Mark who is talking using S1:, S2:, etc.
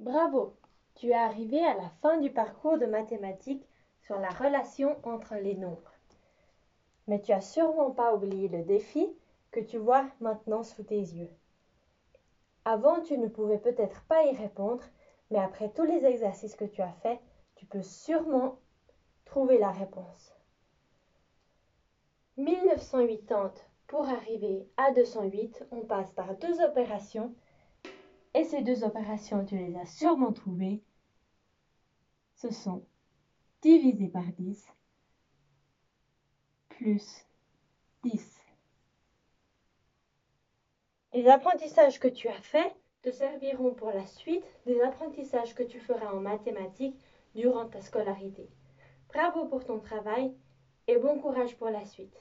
S1: Bravo, tu es arrivé à la fin du parcours de mathématiques sur la relation entre les nombres. Mais tu as sûrement pas oublié le défi que tu vois maintenant sous tes yeux. Avant, tu ne pouvais peut-être pas y répondre, mais après tous les exercices que tu as faits, tu peux sûrement trouver la réponse. 1980 pour arriver à 208, on passe par deux opérations et ces deux opérations, tu les as sûrement trouvées. Ce sont divisé par 10 plus 10. Les apprentissages que tu as faits te serviront pour la suite des apprentissages que tu feras en mathématiques durant ta scolarité. Bravo pour ton travail et bon courage pour la suite.